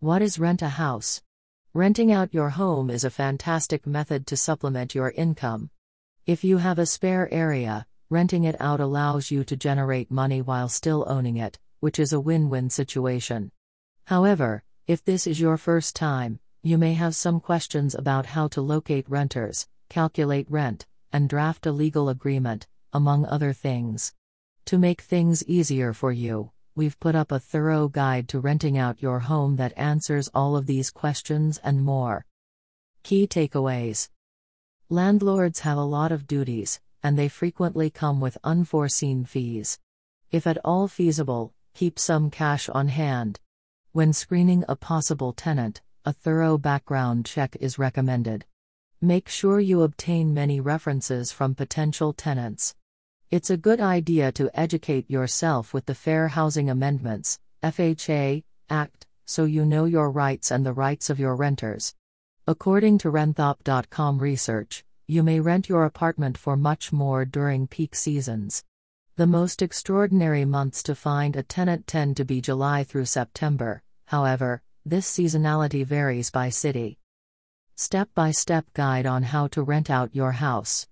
What is rent a house? Renting out your home is a fantastic method to supplement your income. If you have a spare area, renting it out allows you to generate money while still owning it, which is a win win situation. However, if this is your first time, you may have some questions about how to locate renters, calculate rent, and draft a legal agreement, among other things. To make things easier for you, we've put up a thorough guide to renting out your home that answers all of these questions and more. Key takeaways Landlords have a lot of duties, and they frequently come with unforeseen fees. If at all feasible, keep some cash on hand. When screening a possible tenant, a thorough background check is recommended. Make sure you obtain many references from potential tenants. It's a good idea to educate yourself with the Fair Housing Amendments, FHA, Act, so you know your rights and the rights of your renters. According to Renthop.com research, you may rent your apartment for much more during peak seasons. The most extraordinary months to find a tenant tend to be July through September, however, this seasonality varies by city. Step by step guide on how to rent out your house.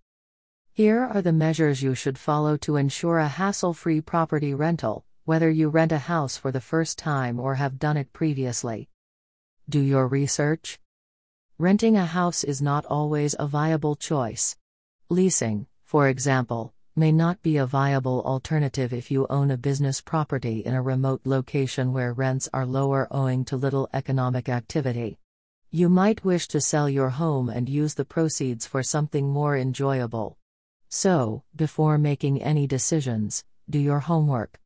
Here are the measures you should follow to ensure a hassle free property rental, whether you rent a house for the first time or have done it previously. Do your research. Renting a house is not always a viable choice. Leasing, for example, may not be a viable alternative if you own a business property in a remote location where rents are lower owing to little economic activity. You might wish to sell your home and use the proceeds for something more enjoyable. So, before making any decisions, do your homework.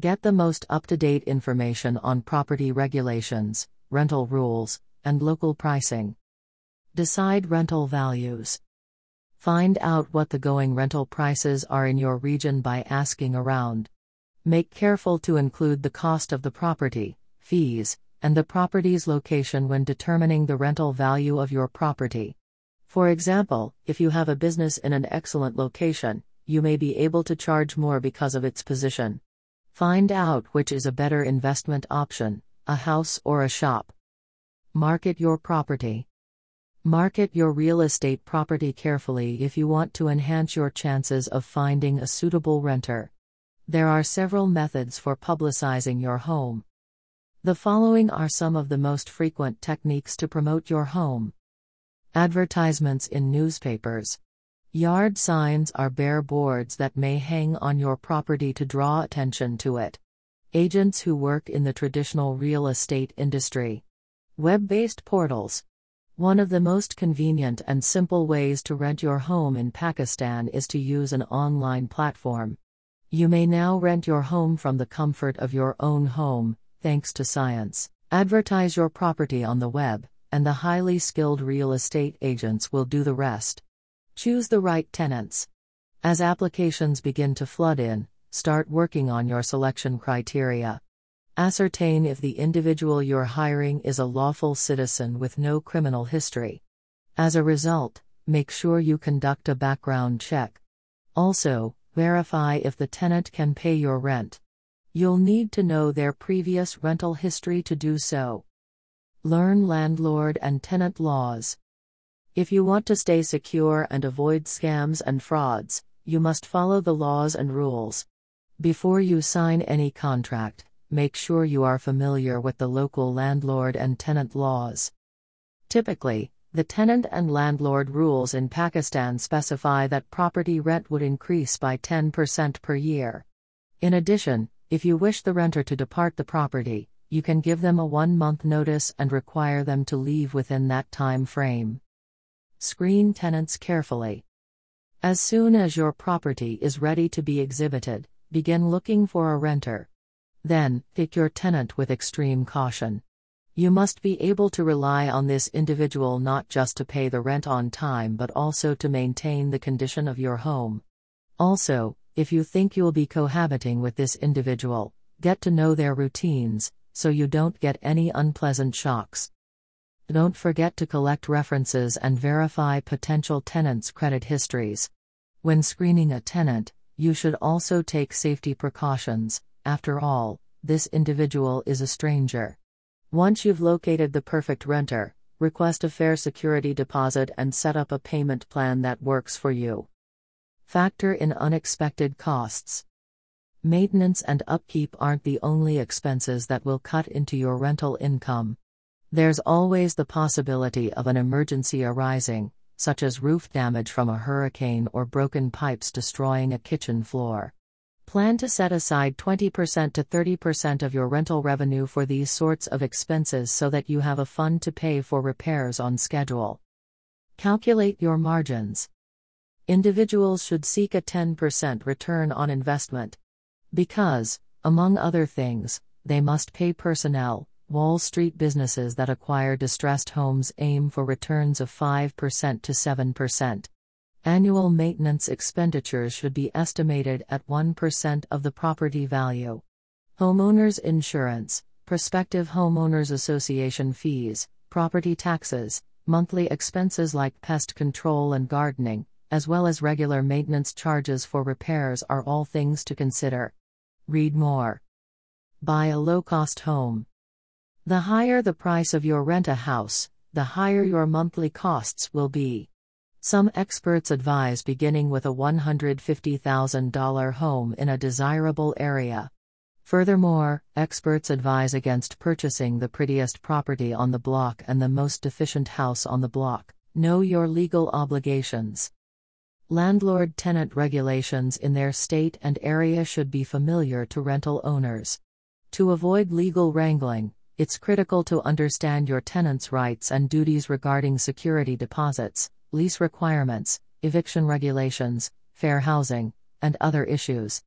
Get the most up to date information on property regulations, rental rules, and local pricing. Decide rental values. Find out what the going rental prices are in your region by asking around. Make careful to include the cost of the property, fees, and the property's location when determining the rental value of your property. For example, if you have a business in an excellent location, you may be able to charge more because of its position. Find out which is a better investment option, a house or a shop. Market your property. Market your real estate property carefully if you want to enhance your chances of finding a suitable renter. There are several methods for publicizing your home. The following are some of the most frequent techniques to promote your home advertisements in newspapers. Yard signs are bare boards that may hang on your property to draw attention to it. Agents who work in the traditional real estate industry. Web based portals. One of the most convenient and simple ways to rent your home in Pakistan is to use an online platform. You may now rent your home from the comfort of your own home, thanks to science. Advertise your property on the web, and the highly skilled real estate agents will do the rest. Choose the right tenants. As applications begin to flood in, start working on your selection criteria. Ascertain if the individual you're hiring is a lawful citizen with no criminal history. As a result, make sure you conduct a background check. Also, verify if the tenant can pay your rent. You'll need to know their previous rental history to do so. Learn landlord and tenant laws. If you want to stay secure and avoid scams and frauds, you must follow the laws and rules. Before you sign any contract, make sure you are familiar with the local landlord and tenant laws. Typically, the tenant and landlord rules in Pakistan specify that property rent would increase by 10% per year. In addition, if you wish the renter to depart the property, you can give them a one month notice and require them to leave within that time frame. Screen tenants carefully. As soon as your property is ready to be exhibited, begin looking for a renter. Then, pick your tenant with extreme caution. You must be able to rely on this individual not just to pay the rent on time but also to maintain the condition of your home. Also, if you think you'll be cohabiting with this individual, get to know their routines, so you don't get any unpleasant shocks. Don't forget to collect references and verify potential tenants' credit histories. When screening a tenant, you should also take safety precautions, after all, this individual is a stranger. Once you've located the perfect renter, request a fair security deposit and set up a payment plan that works for you. Factor in unexpected costs. Maintenance and upkeep aren't the only expenses that will cut into your rental income. There's always the possibility of an emergency arising, such as roof damage from a hurricane or broken pipes destroying a kitchen floor. Plan to set aside 20% to 30% of your rental revenue for these sorts of expenses so that you have a fund to pay for repairs on schedule. Calculate your margins. Individuals should seek a 10% return on investment. Because, among other things, they must pay personnel. Wall Street businesses that acquire distressed homes aim for returns of 5% to 7%. Annual maintenance expenditures should be estimated at 1% of the property value. Homeowners insurance, prospective homeowners association fees, property taxes, monthly expenses like pest control and gardening, as well as regular maintenance charges for repairs are all things to consider. Read more. Buy a low cost home. The higher the price of your rent a house, the higher your monthly costs will be. Some experts advise beginning with a $150,000 home in a desirable area. Furthermore, experts advise against purchasing the prettiest property on the block and the most efficient house on the block. Know your legal obligations. Landlord tenant regulations in their state and area should be familiar to rental owners. To avoid legal wrangling, it's critical to understand your tenant's rights and duties regarding security deposits, lease requirements, eviction regulations, fair housing, and other issues.